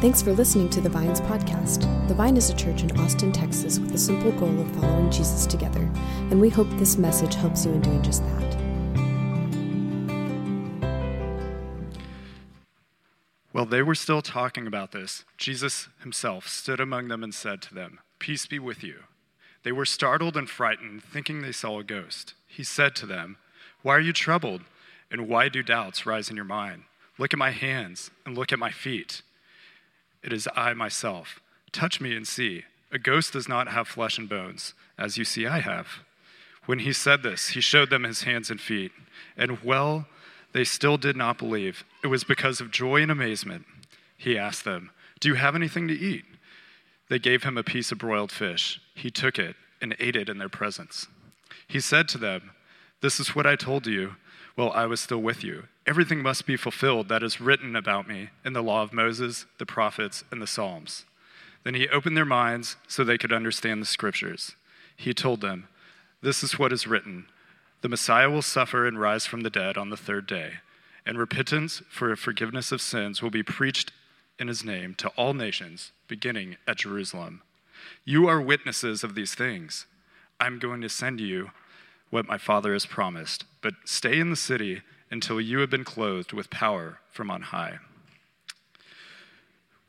Thanks for listening to the Vines podcast. The Vine is a church in Austin, Texas, with the simple goal of following Jesus together, and we hope this message helps you in doing just that. While they were still talking about this, Jesus himself stood among them and said to them, Peace be with you. They were startled and frightened, thinking they saw a ghost. He said to them, Why are you troubled? And why do doubts rise in your mind? Look at my hands and look at my feet. It is I myself. Touch me and see. A ghost does not have flesh and bones, as you see I have. When he said this, he showed them his hands and feet. And well, they still did not believe. It was because of joy and amazement. He asked them, Do you have anything to eat? They gave him a piece of broiled fish. He took it and ate it in their presence. He said to them, This is what I told you while I was still with you. Everything must be fulfilled that is written about me in the law of Moses, the prophets, and the Psalms. Then he opened their minds so they could understand the scriptures. He told them, This is what is written The Messiah will suffer and rise from the dead on the third day, and repentance for a forgiveness of sins will be preached in his name to all nations, beginning at Jerusalem. You are witnesses of these things. I'm going to send you what my Father has promised, but stay in the city until you have been clothed with power from on high.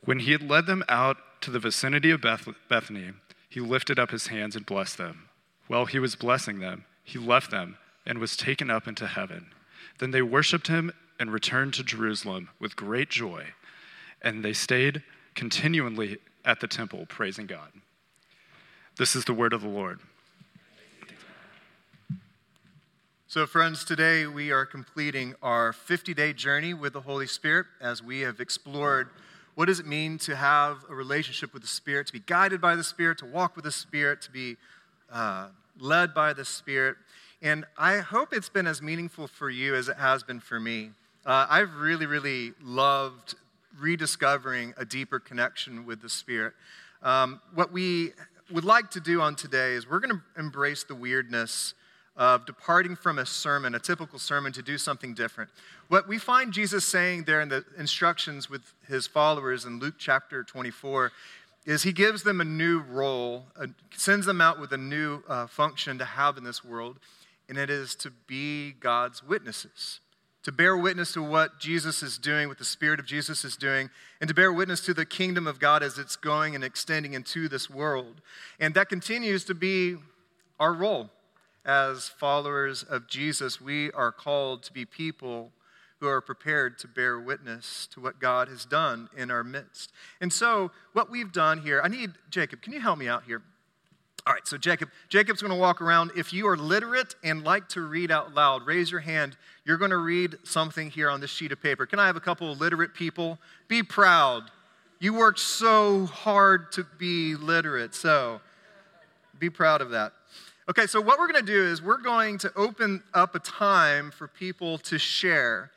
When he had led them out to the vicinity of Beth- Bethany, he lifted up his hands and blessed them. While he was blessing them, he left them and was taken up into heaven. Then they worshiped him and returned to Jerusalem with great joy, and they stayed continually at the temple, praising God. This is the word of the Lord. So, friends, today we are completing our 50 day journey with the Holy Spirit as we have explored what does it mean to have a relationship with the Spirit, to be guided by the Spirit, to walk with the Spirit, to be uh, led by the Spirit. And I hope it's been as meaningful for you as it has been for me. Uh, I've really, really loved rediscovering a deeper connection with the Spirit. Um, what we would like to do on today is we're going to embrace the weirdness of departing from a sermon, a typical sermon, to do something different. What we find Jesus saying there in the instructions with his followers in Luke chapter 24 is he gives them a new role, sends them out with a new uh, function to have in this world, and it is to be God's witnesses, to bear witness to what Jesus is doing, what the Spirit of Jesus is doing, and to bear witness to the kingdom of God as it's going and extending into this world. And that continues to be our role as followers of Jesus, we are called to be people who are prepared to bear witness to what God has done in our midst. And so, what we've done here, I need Jacob, can you help me out here? All right, so Jacob, Jacob's going to walk around. If you are literate and like to read out loud, raise your hand. You're going to read something here on this sheet of paper. Can I have a couple of literate people? Be proud. You worked so hard to be literate, so be proud of that. Okay, so what we're going to do is we're going to open up a time for people to share.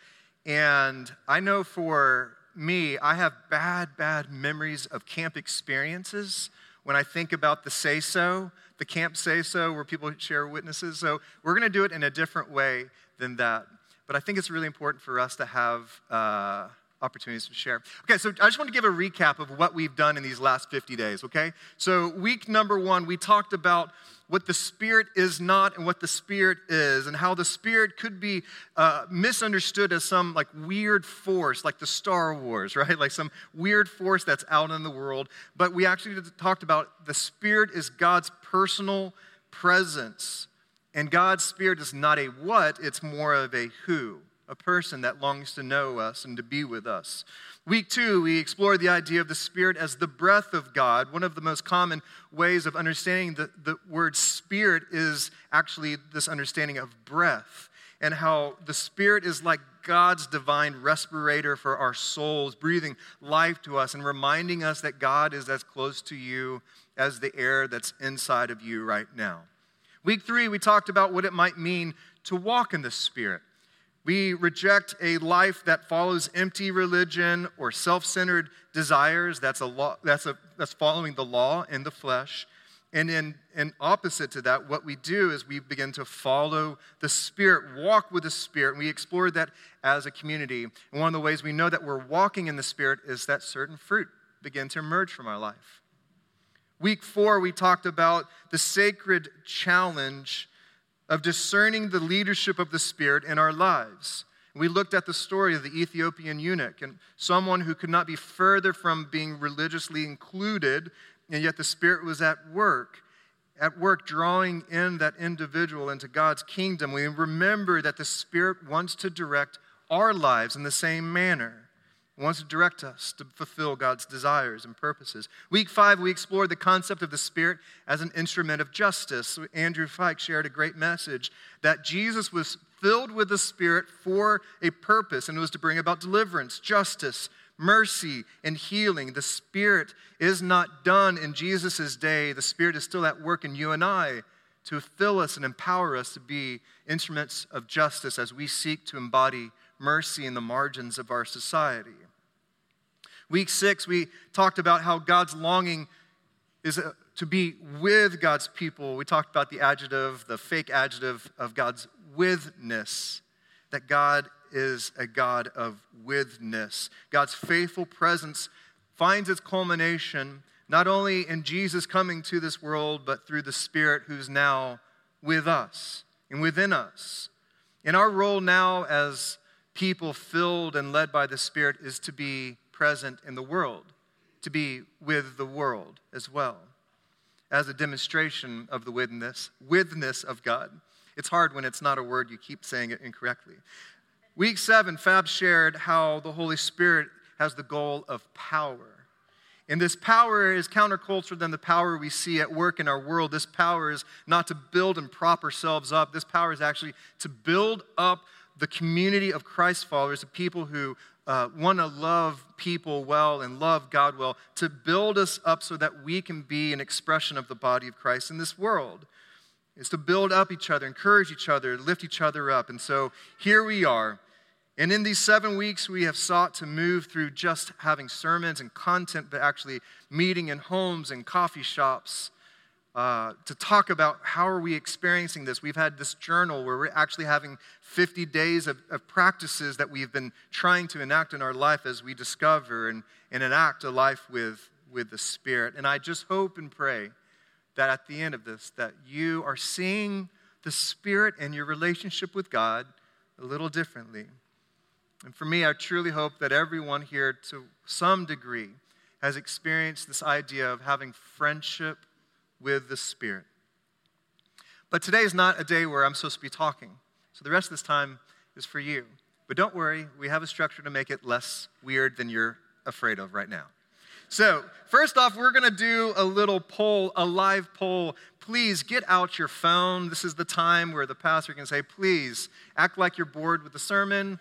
And I know for me, I have bad, bad memories of camp experiences when I think about the say so, the camp say so, where people share witnesses. So we're going to do it in a different way than that. But I think it's really important for us to have. Uh, opportunities to share. Okay, so I just want to give a recap of what we've done in these last 50 days, okay? So, week number one, we talked about what the Spirit is not and what the Spirit is, and how the Spirit could be uh, misunderstood as some like weird force, like the Star Wars, right? Like some weird force that's out in the world. But we actually talked about the Spirit is God's personal presence. And God's Spirit is not a what, it's more of a who a person that longs to know us and to be with us. Week two, we explored the idea of the Spirit as the breath of God. One of the most common ways of understanding the, the word Spirit is actually this understanding of breath and how the Spirit is like God's divine respirator for our souls, breathing life to us and reminding us that God is as close to you as the air that's inside of you right now. Week three, we talked about what it might mean to walk in the Spirit. We reject a life that follows empty religion or self centered desires. That's, a law, that's, a, that's following the law in the flesh. And in, in opposite to that, what we do is we begin to follow the Spirit, walk with the Spirit. And we explored that as a community. And one of the ways we know that we're walking in the Spirit is that certain fruit begin to emerge from our life. Week four, we talked about the sacred challenge of discerning the leadership of the Spirit in our lives. We looked at the story of the Ethiopian eunuch and someone who could not be further from being religiously included, and yet the Spirit was at work, at work drawing in that individual into God's kingdom. We remember that the Spirit wants to direct our lives in the same manner. Wants to direct us to fulfill God's desires and purposes. Week five, we explored the concept of the Spirit as an instrument of justice. Andrew Fike shared a great message that Jesus was filled with the Spirit for a purpose, and it was to bring about deliverance, justice, mercy, and healing. The Spirit is not done in Jesus' day. The Spirit is still at work in you and I to fill us and empower us to be instruments of justice as we seek to embody mercy in the margins of our society. Week six, we talked about how God's longing is uh, to be with God's people. We talked about the adjective, the fake adjective of God's withness, that God is a God of withness. God's faithful presence finds its culmination not only in Jesus coming to this world, but through the Spirit who's now with us and within us. And our role now as people filled and led by the Spirit is to be present in the world, to be with the world as well, as a demonstration of the withness, withness of God. It's hard when it's not a word, you keep saying it incorrectly. Week seven, Fab shared how the Holy Spirit has the goal of power. And this power is counterculture than the power we see at work in our world. This power is not to build and prop ourselves up. This power is actually to build up the community of Christ followers, the people who uh, want to love people well and love God well, to build us up so that we can be an expression of the body of Christ in this world is to build up each other, encourage each other, lift each other up. And so here we are. And in these seven weeks, we have sought to move through just having sermons and content, but actually meeting in homes and coffee shops uh, to talk about how are we experiencing this. We've had this journal where we're actually having 50 days of, of practices that we've been trying to enact in our life as we discover and, and enact a life with, with the Spirit. And I just hope and pray that at the end of this that you are seeing the spirit and your relationship with god a little differently. And for me i truly hope that everyone here to some degree has experienced this idea of having friendship with the spirit. But today is not a day where i'm supposed to be talking so the rest of this time is for you but don't worry we have a structure to make it less weird than you're afraid of right now so, first off, we're going to do a little poll, a live poll. Please get out your phone. This is the time where the pastor can say, please act like you're bored with the sermon.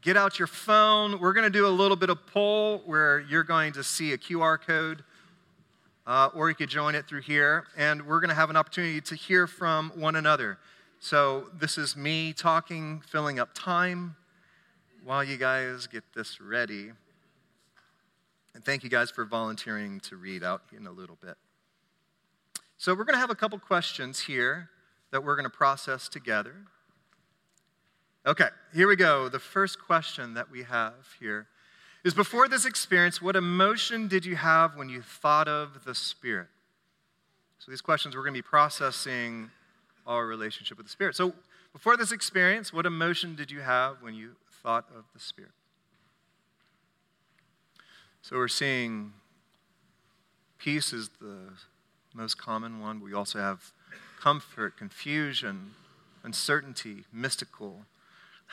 Get out your phone. We're going to do a little bit of poll where you're going to see a QR code, uh, or you could join it through here, and we're going to have an opportunity to hear from one another. So, this is me talking, filling up time while you guys get this ready. And thank you guys for volunteering to read out in a little bit. So, we're going to have a couple questions here that we're going to process together. Okay, here we go. The first question that we have here is Before this experience, what emotion did you have when you thought of the Spirit? So, these questions we're going to be processing our relationship with the Spirit. So, before this experience, what emotion did you have when you thought of the Spirit? So we're seeing peace is the most common one. We also have comfort, confusion, uncertainty, mystical,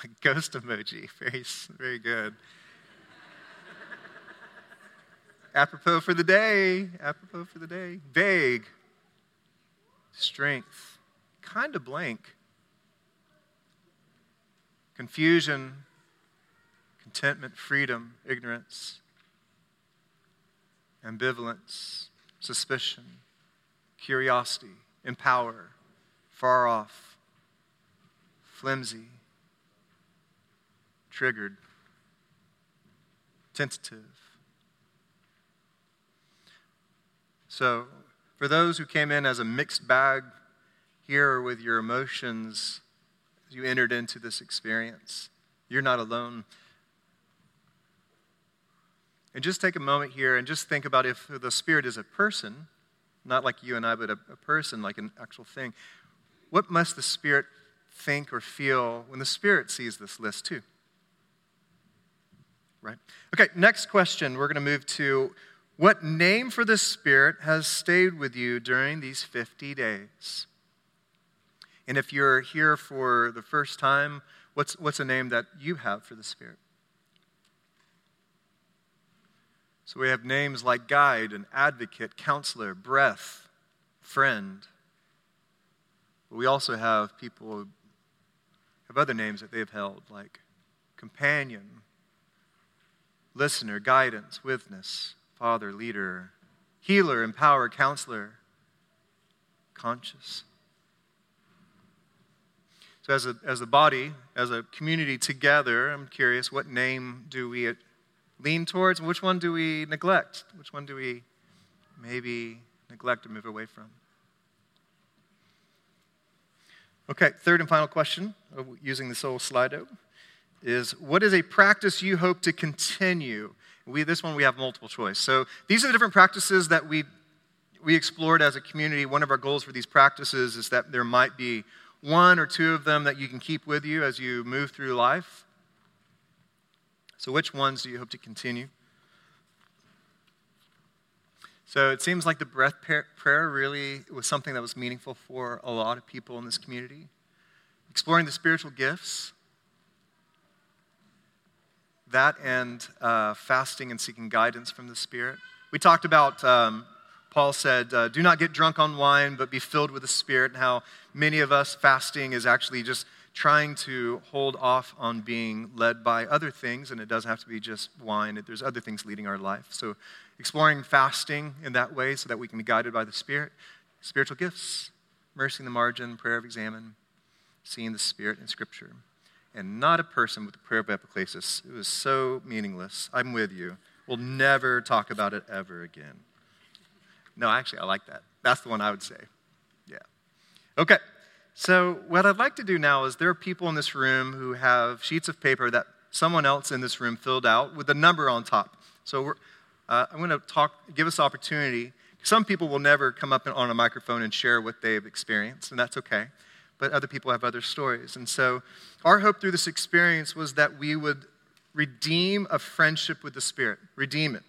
a ghost emoji. Very, very good. apropos for the day. Apropos for the day. Vague. Strength. Kind of blank. Confusion. Contentment, freedom, ignorance ambivalence, suspicion, curiosity, empower, far off, flimsy, triggered, tentative. So, for those who came in as a mixed bag here with your emotions as you entered into this experience, you're not alone. And just take a moment here and just think about if the Spirit is a person, not like you and I, but a, a person, like an actual thing. What must the Spirit think or feel when the Spirit sees this list, too? Right? Okay, next question. We're going to move to what name for the Spirit has stayed with you during these 50 days? And if you're here for the first time, what's, what's a name that you have for the Spirit? So we have names like guide and advocate, counselor, breath, friend. But we also have people who have other names that they've held, like companion, listener, guidance, witness, father, leader, healer, empower, counselor, conscious. So, as a, as a body, as a community together, I'm curious what name do we lean towards? Which one do we neglect? Which one do we maybe neglect or move away from? Okay, third and final question uh, using this old Slido is what is a practice you hope to continue we, this one we have multiple choice. So these are the different practices that we, we explored as a community. One of our goals for these practices is that there might be one or two of them that you can keep with you as you move through life. So, which ones do you hope to continue? So, it seems like the breath prayer really was something that was meaningful for a lot of people in this community. Exploring the spiritual gifts, that and uh, fasting and seeking guidance from the Spirit. We talked about, um, Paul said, uh, do not get drunk on wine, but be filled with the Spirit, and how many of us fasting is actually just trying to hold off on being led by other things, and it doesn't have to be just wine, there's other things leading our life. So, exploring fasting in that way so that we can be guided by the Spirit, spiritual gifts, mercy in the margin, prayer of examine, seeing the Spirit in Scripture and not a person with a prayer of epiclesis. It was so meaningless. I'm with you. We'll never talk about it ever again. No, actually, I like that. That's the one I would say. Yeah. Okay. So, what I'd like to do now is there are people in this room who have sheets of paper that someone else in this room filled out with a number on top. So, uh, I'm going to talk, give us opportunity. Some people will never come up on a microphone and share what they've experienced, and that's okay but other people have other stories. And so, our hope through this experience was that we would redeem a friendship with the Spirit, redeem it.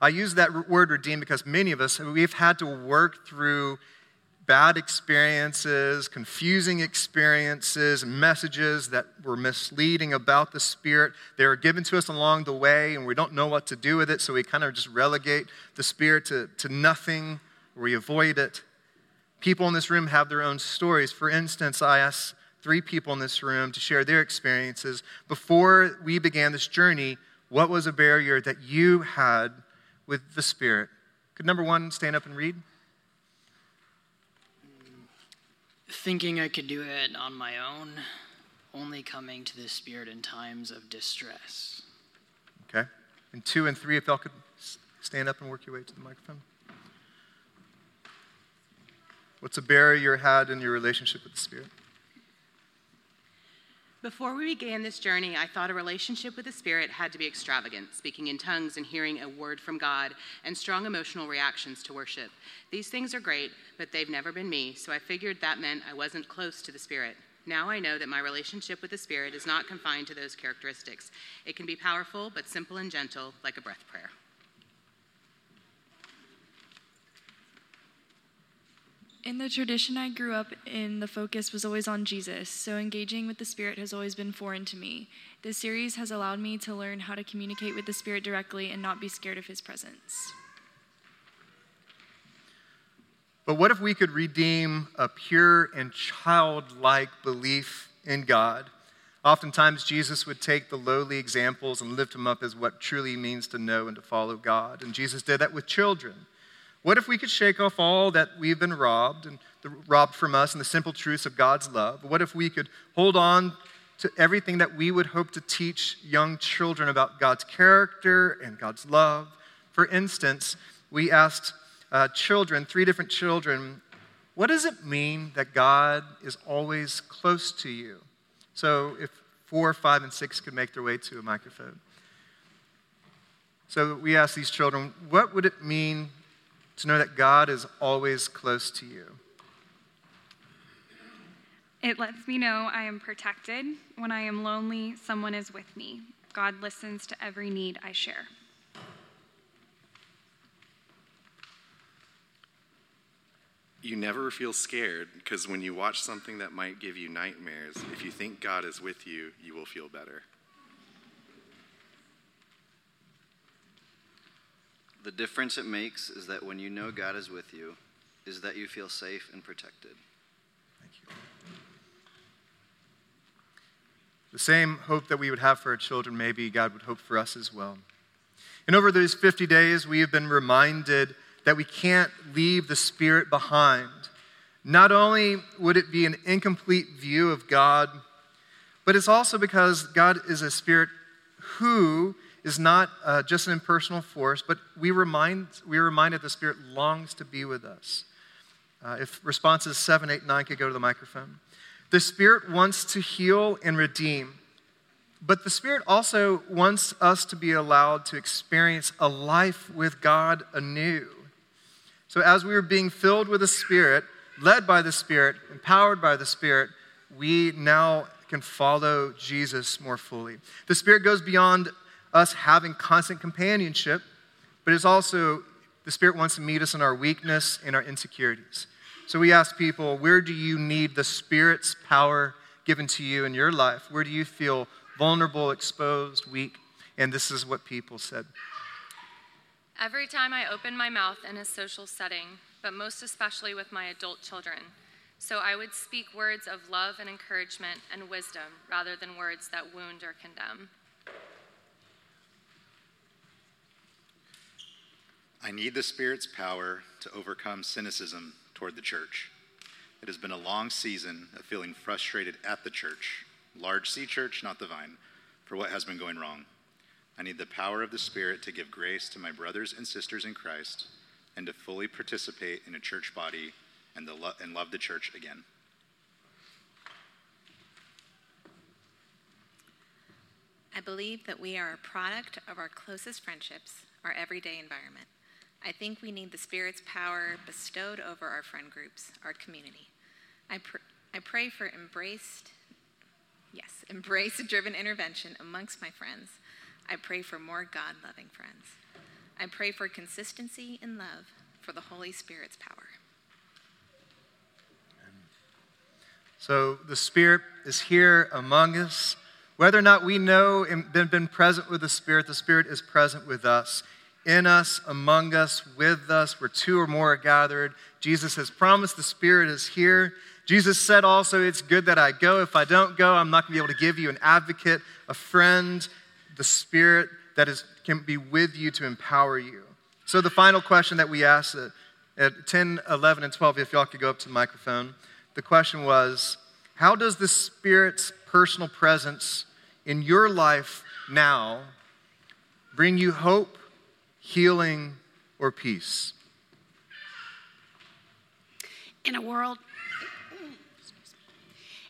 I use that word redeem because many of us, we've had to work through bad experiences, confusing experiences, messages that were misleading about the Spirit. They were given to us along the way, and we don't know what to do with it, so we kind of just relegate the Spirit to, to nothing, or we avoid it. People in this room have their own stories. For instance, I asked three people in this room to share their experiences. Before we began this journey, what was a barrier that you had with the Spirit? Could number one stand up and read? Thinking I could do it on my own, only coming to the Spirit in times of distress. Okay. And two and three, if y'all could stand up and work your way to the microphone. What's a barrier you had in your relationship with the Spirit? Before we began this journey, I thought a relationship with the Spirit had to be extravagant, speaking in tongues and hearing a word from God, and strong emotional reactions to worship. These things are great, but they've never been me, so I figured that meant I wasn't close to the Spirit. Now I know that my relationship with the Spirit is not confined to those characteristics. It can be powerful, but simple and gentle, like a breath prayer. In the tradition I grew up in, the focus was always on Jesus, so engaging with the Spirit has always been foreign to me. This series has allowed me to learn how to communicate with the Spirit directly and not be scared of His presence. But what if we could redeem a pure and childlike belief in God? Oftentimes, Jesus would take the lowly examples and lift them up as what truly means to know and to follow God. And Jesus did that with children. What if we could shake off all that we've been robbed and the, robbed from us and the simple truths of God's love? What if we could hold on to everything that we would hope to teach young children about God's character and God's love? For instance, we asked uh, children, three different children, what does it mean that God is always close to you? So if four, five, and six could make their way to a microphone. So we asked these children, what would it mean to know that God is always close to you? It lets me know I am protected. When I am lonely, someone is with me. God listens to every need I share. You never feel scared because when you watch something that might give you nightmares, if you think God is with you, you will feel better. The difference it makes is that when you know God is with you, is that you feel safe and protected. Thank you. The same hope that we would have for our children, maybe God would hope for us as well. And over these 50 days, we have been reminded that we can't leave the Spirit behind. Not only would it be an incomplete view of God, but it's also because God is a Spirit who is not uh, just an impersonal force, but we, remind, we are reminded the Spirit longs to be with us. Uh, if responses 7, 8, 9 could go to the microphone. The Spirit wants to heal and redeem, but the Spirit also wants us to be allowed to experience a life with God anew. So, as we are being filled with the Spirit, led by the Spirit, empowered by the Spirit, we now can follow Jesus more fully. The Spirit goes beyond us having constant companionship, but it's also the Spirit wants to meet us in our weakness and our insecurities. So we ask people, where do you need the Spirit's power given to you in your life? Where do you feel vulnerable, exposed, weak? And this is what people said. Every time I open my mouth in a social setting, but most especially with my adult children, so I would speak words of love and encouragement and wisdom rather than words that wound or condemn. I need the Spirit's power to overcome cynicism toward the church. It has been a long season of feeling frustrated at the church, large C church, not the vine, for what has been going wrong. I need the power of the Spirit to give grace to my brothers and sisters in Christ and to fully participate in a church body and, lo- and love the church again. I believe that we are a product of our closest friendships, our everyday environment. I think we need the Spirit's power bestowed over our friend groups, our community. I, pr- I pray for embraced, yes, embrace driven intervention amongst my friends. I pray for more God loving friends. I pray for consistency in love for the Holy Spirit's power. So the Spirit is here among us. Whether or not we know and been, been present with the Spirit, the Spirit is present with us in us, among us, with us, where two or more are gathered. Jesus has promised the Spirit is here. Jesus said also, It's good that I go. If I don't go, I'm not going to be able to give you an advocate, a friend, the Spirit that is, can be with you to empower you. So, the final question that we asked at, at 10, 11, and 12, if y'all could go up to the microphone, the question was How does the Spirit's personal presence in your life now bring you hope? Healing, or peace? In a world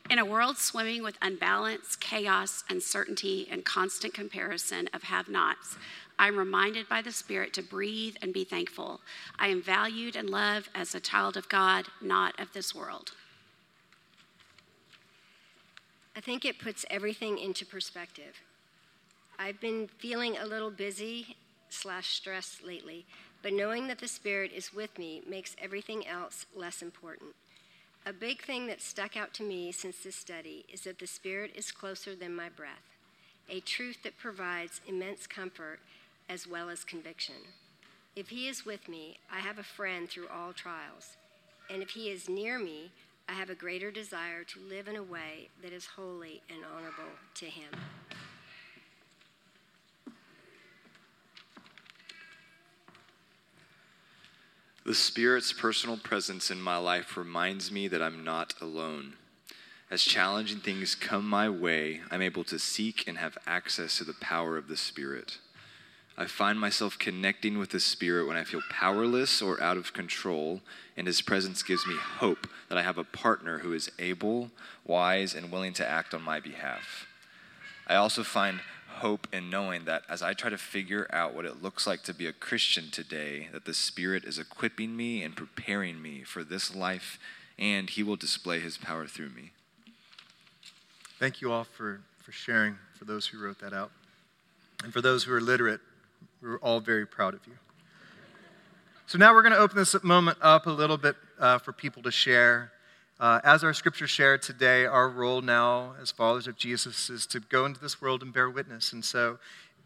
in a world swimming with unbalance, chaos, uncertainty, and constant comparison of have nots, I'm reminded by the Spirit to breathe and be thankful. I am valued and loved as a child of God, not of this world. I think it puts everything into perspective. I've been feeling a little busy slash stress lately, but knowing that the Spirit is with me makes everything else less important. A big thing that stuck out to me since this study is that the Spirit is closer than my breath, a truth that provides immense comfort as well as conviction. If He is with me, I have a friend through all trials. And if He is near me, I have a greater desire to live in a way that is holy and honorable to Him. The Spirit's personal presence in my life reminds me that I'm not alone. As challenging things come my way, I'm able to seek and have access to the power of the Spirit. I find myself connecting with the Spirit when I feel powerless or out of control, and His presence gives me hope that I have a partner who is able, wise, and willing to act on my behalf. I also find hope in knowing that as I try to figure out what it looks like to be a Christian today, that the Spirit is equipping me and preparing me for this life, and He will display His power through me. Thank you all for, for sharing, for those who wrote that out. And for those who are literate, we're all very proud of you. So now we're going to open this moment up a little bit uh, for people to share. Uh, as our scripture shared today, our role now as followers of Jesus is to go into this world and bear witness. And so,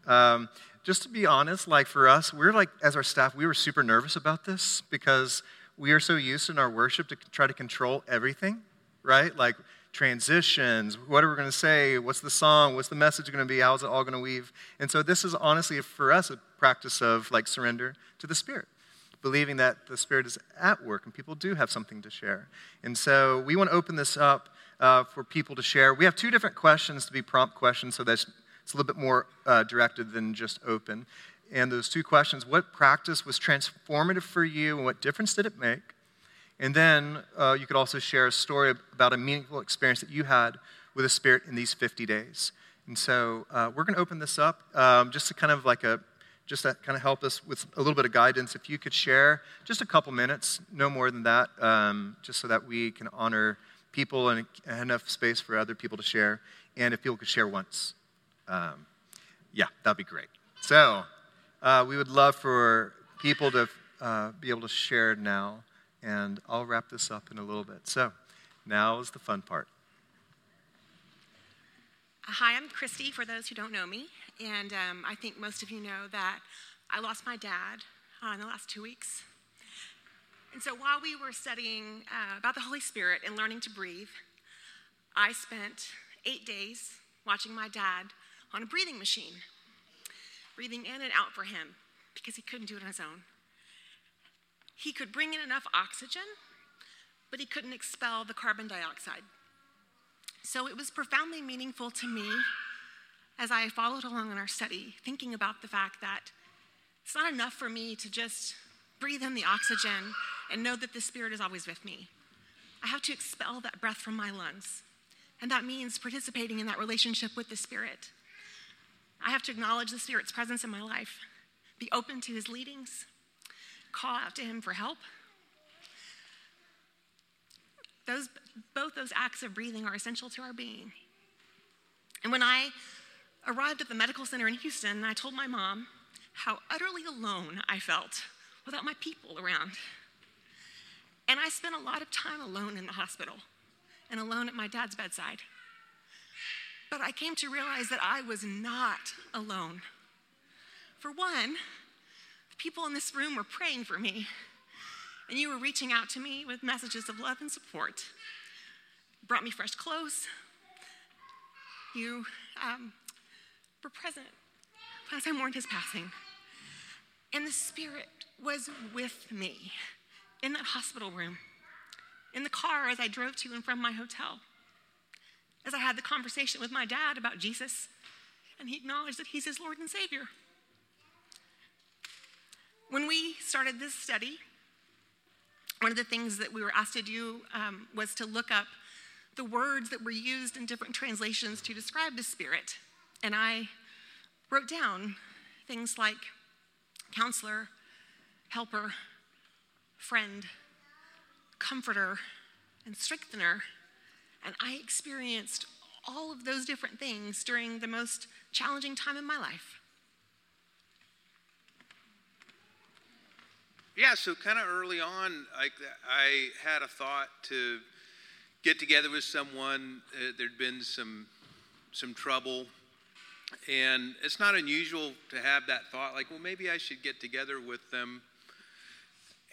um, just to be honest, like for us, we're like, as our staff, we were super nervous about this because we are so used in our worship to try to control everything, right? Like transitions, what are we going to say? What's the song? What's the message going to be? How's it all going to weave? And so, this is honestly for us a practice of like surrender to the Spirit believing that the Spirit is at work and people do have something to share. And so we want to open this up uh, for people to share. We have two different questions to be prompt questions, so that's it's a little bit more uh, directed than just open. And those two questions what practice was transformative for you and what difference did it make? And then uh, you could also share a story about a meaningful experience that you had with the Spirit in these 50 days. And so uh, we're going to open this up um, just to kind of like a just to kind of help us with a little bit of guidance, if you could share just a couple minutes, no more than that, um, just so that we can honor people and enough space for other people to share. And if people could share once, um, yeah, that'd be great. So uh, we would love for people to uh, be able to share now, and I'll wrap this up in a little bit. So now is the fun part. Hi, I'm Christy, for those who don't know me. And um, I think most of you know that I lost my dad uh, in the last two weeks. And so while we were studying uh, about the Holy Spirit and learning to breathe, I spent eight days watching my dad on a breathing machine, breathing in and out for him because he couldn't do it on his own. He could bring in enough oxygen, but he couldn't expel the carbon dioxide. So it was profoundly meaningful to me as I followed along in our study, thinking about the fact that it's not enough for me to just breathe in the oxygen and know that the Spirit is always with me. I have to expel that breath from my lungs. And that means participating in that relationship with the Spirit. I have to acknowledge the Spirit's presence in my life, be open to His leadings, call out to Him for help. Those, both those acts of breathing are essential to our being. And when I arrived at the medical center in Houston, and I told my mom how utterly alone I felt without my people around. And I spent a lot of time alone in the hospital and alone at my dad's bedside. But I came to realize that I was not alone. For one, the people in this room were praying for me, and you were reaching out to me with messages of love and support. Brought me fresh clothes. You um, were present as I mourned his passing. And the Spirit was with me in that hospital room, in the car as I drove to and from my hotel, as I had the conversation with my dad about Jesus, and he acknowledged that he's his Lord and Savior. When we started this study, one of the things that we were asked to do um, was to look up the words that were used in different translations to describe the Spirit. And I wrote down things like counselor, helper, friend, comforter, and strengthener. And I experienced all of those different things during the most challenging time in my life. Yeah, so kind of early on, I, I had a thought to get together with someone. Uh, there'd been some some trouble, and it's not unusual to have that thought, like, well, maybe I should get together with them.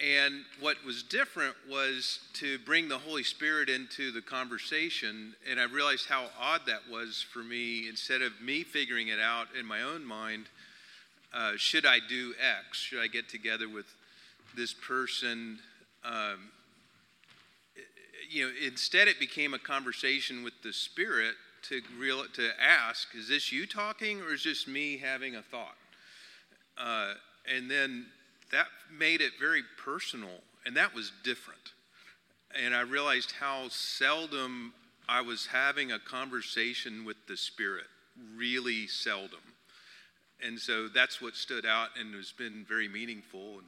And what was different was to bring the Holy Spirit into the conversation. And I realized how odd that was for me. Instead of me figuring it out in my own mind, uh, should I do X? Should I get together with this person? Um, you know, instead it became a conversation with the Spirit to real to ask, is this you talking or is this me having a thought? Uh, and then that made it very personal, and that was different. And I realized how seldom I was having a conversation with the Spirit, really seldom. and so that's what stood out and has been very meaningful.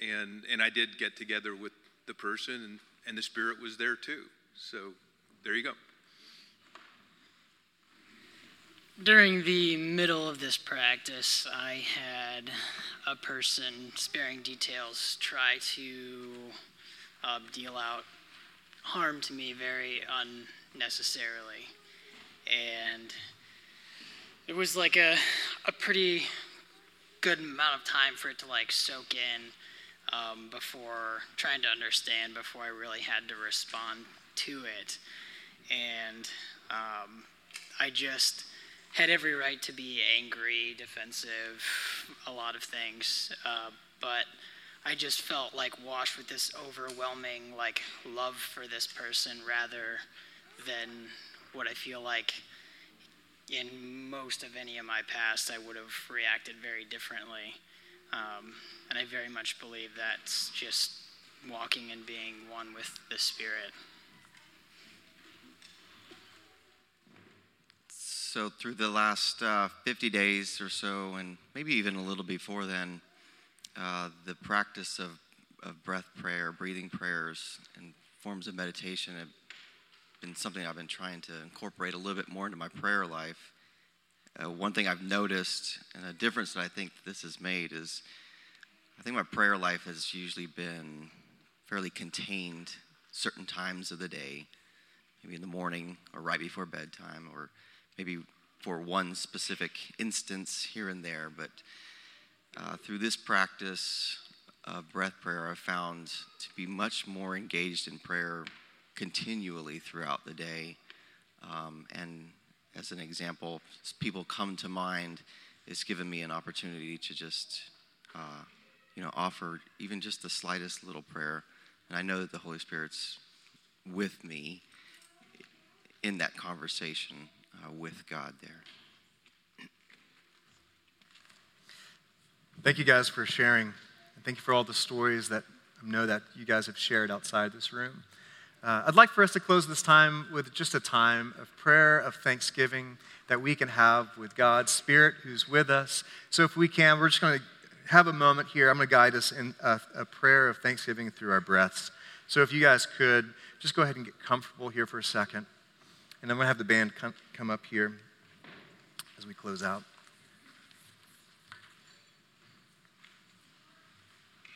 And, and, and I did get together with the person, and, and the Spirit was there too. So there you go. During the middle of this practice, I had a person, sparing details, try to uh, deal out harm to me very unnecessarily. And it was like a, a pretty good amount of time for it to like soak in um, before trying to understand before I really had to respond to it. And um, I just had every right to be angry, defensive, a lot of things. Uh, but I just felt like washed with this overwhelming like love for this person rather than what I feel like in most of any of my past I would have reacted very differently. Um, and I very much believe that's just walking and being one with the Spirit. So, through the last uh, 50 days or so, and maybe even a little before then, uh, the practice of, of breath prayer, breathing prayers, and forms of meditation have been something I've been trying to incorporate a little bit more into my prayer life. Uh, one thing I've noticed, and a difference that I think this has made, is I think my prayer life has usually been fairly contained certain times of the day, maybe in the morning or right before bedtime or maybe for one specific instance here and there, but uh, through this practice of breath prayer, I've found to be much more engaged in prayer continually throughout the day. Um, and as an example, people come to mind, it's given me an opportunity to just, uh, you know, offer even just the slightest little prayer. And I know that the Holy Spirit's with me in that conversation uh, with God there. Thank you guys for sharing. And thank you for all the stories that I know that you guys have shared outside this room. Uh, I'd like for us to close this time with just a time of prayer, of thanksgiving that we can have with God's Spirit who's with us. So, if we can, we're just going to have a moment here. I'm going to guide us in a, a prayer of thanksgiving through our breaths. So, if you guys could just go ahead and get comfortable here for a second. And I'm going to have the band come, up here as we close out.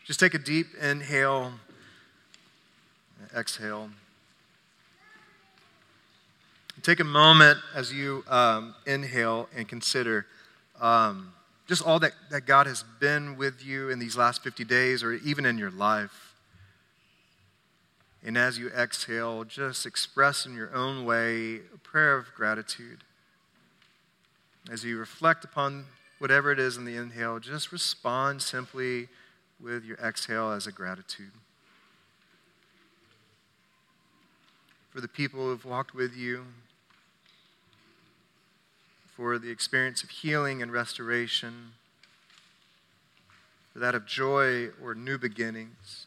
Just take a deep inhale, exhale. Take a moment as you um, inhale and consider um, just all that, that God has been with you in these last 50 days or even in your life. And as you exhale, just express in your own way a prayer of gratitude. As you reflect upon whatever it is in the inhale, just respond simply with your exhale as a gratitude. For the people who have walked with you, for the experience of healing and restoration, for that of joy or new beginnings.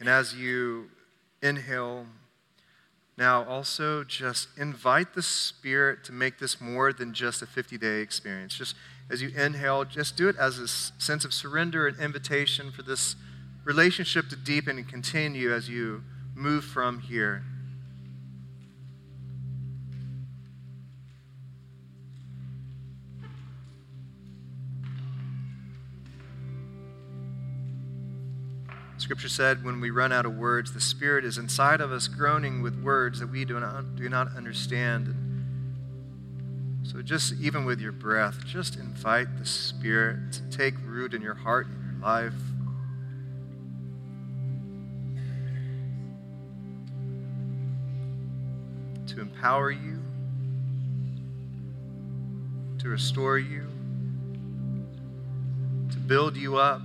And as you inhale, now also just invite the Spirit to make this more than just a 50 day experience. Just as you inhale, just do it as a sense of surrender and invitation for this relationship to deepen and continue as you move from here. Scripture said, when we run out of words, the Spirit is inside of us groaning with words that we do not, do not understand. And so, just even with your breath, just invite the Spirit to take root in your heart and your life. To empower you, to restore you, to build you up.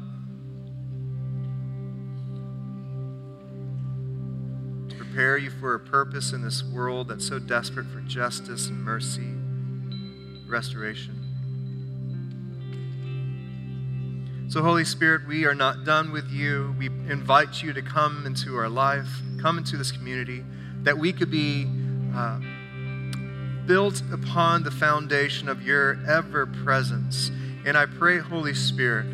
Prepare you for a purpose in this world that's so desperate for justice and mercy, restoration. So, Holy Spirit, we are not done with you. We invite you to come into our life, come into this community. that we could be uh, built upon the foundation of your ever presence. And I pray, Holy Spirit,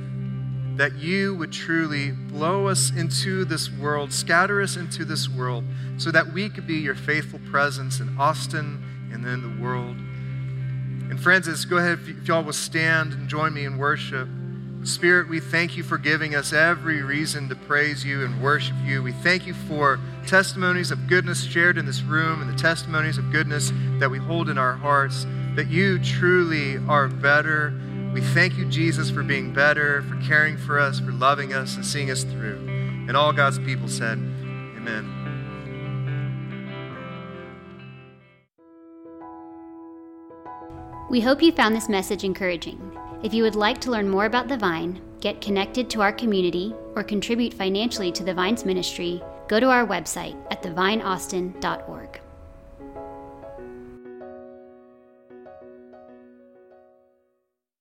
that you would truly blow us into this world, scatter us into this world, so that we could be your faithful presence in Austin and then the world. And friends, let's go ahead, if y'all will stand and join me in worship. Spirit, we thank you for giving us every reason to praise you and worship you. We thank you for testimonies of goodness shared in this room and the testimonies of goodness that we hold in our hearts, that you truly are better. We thank you, Jesus, for being better, for caring for us, for loving us, and seeing us through. And all God's people said, Amen. We hope you found this message encouraging. If you would like to learn more about the Vine, get connected to our community, or contribute financially to the Vine's ministry, go to our website at thevineaustin.org.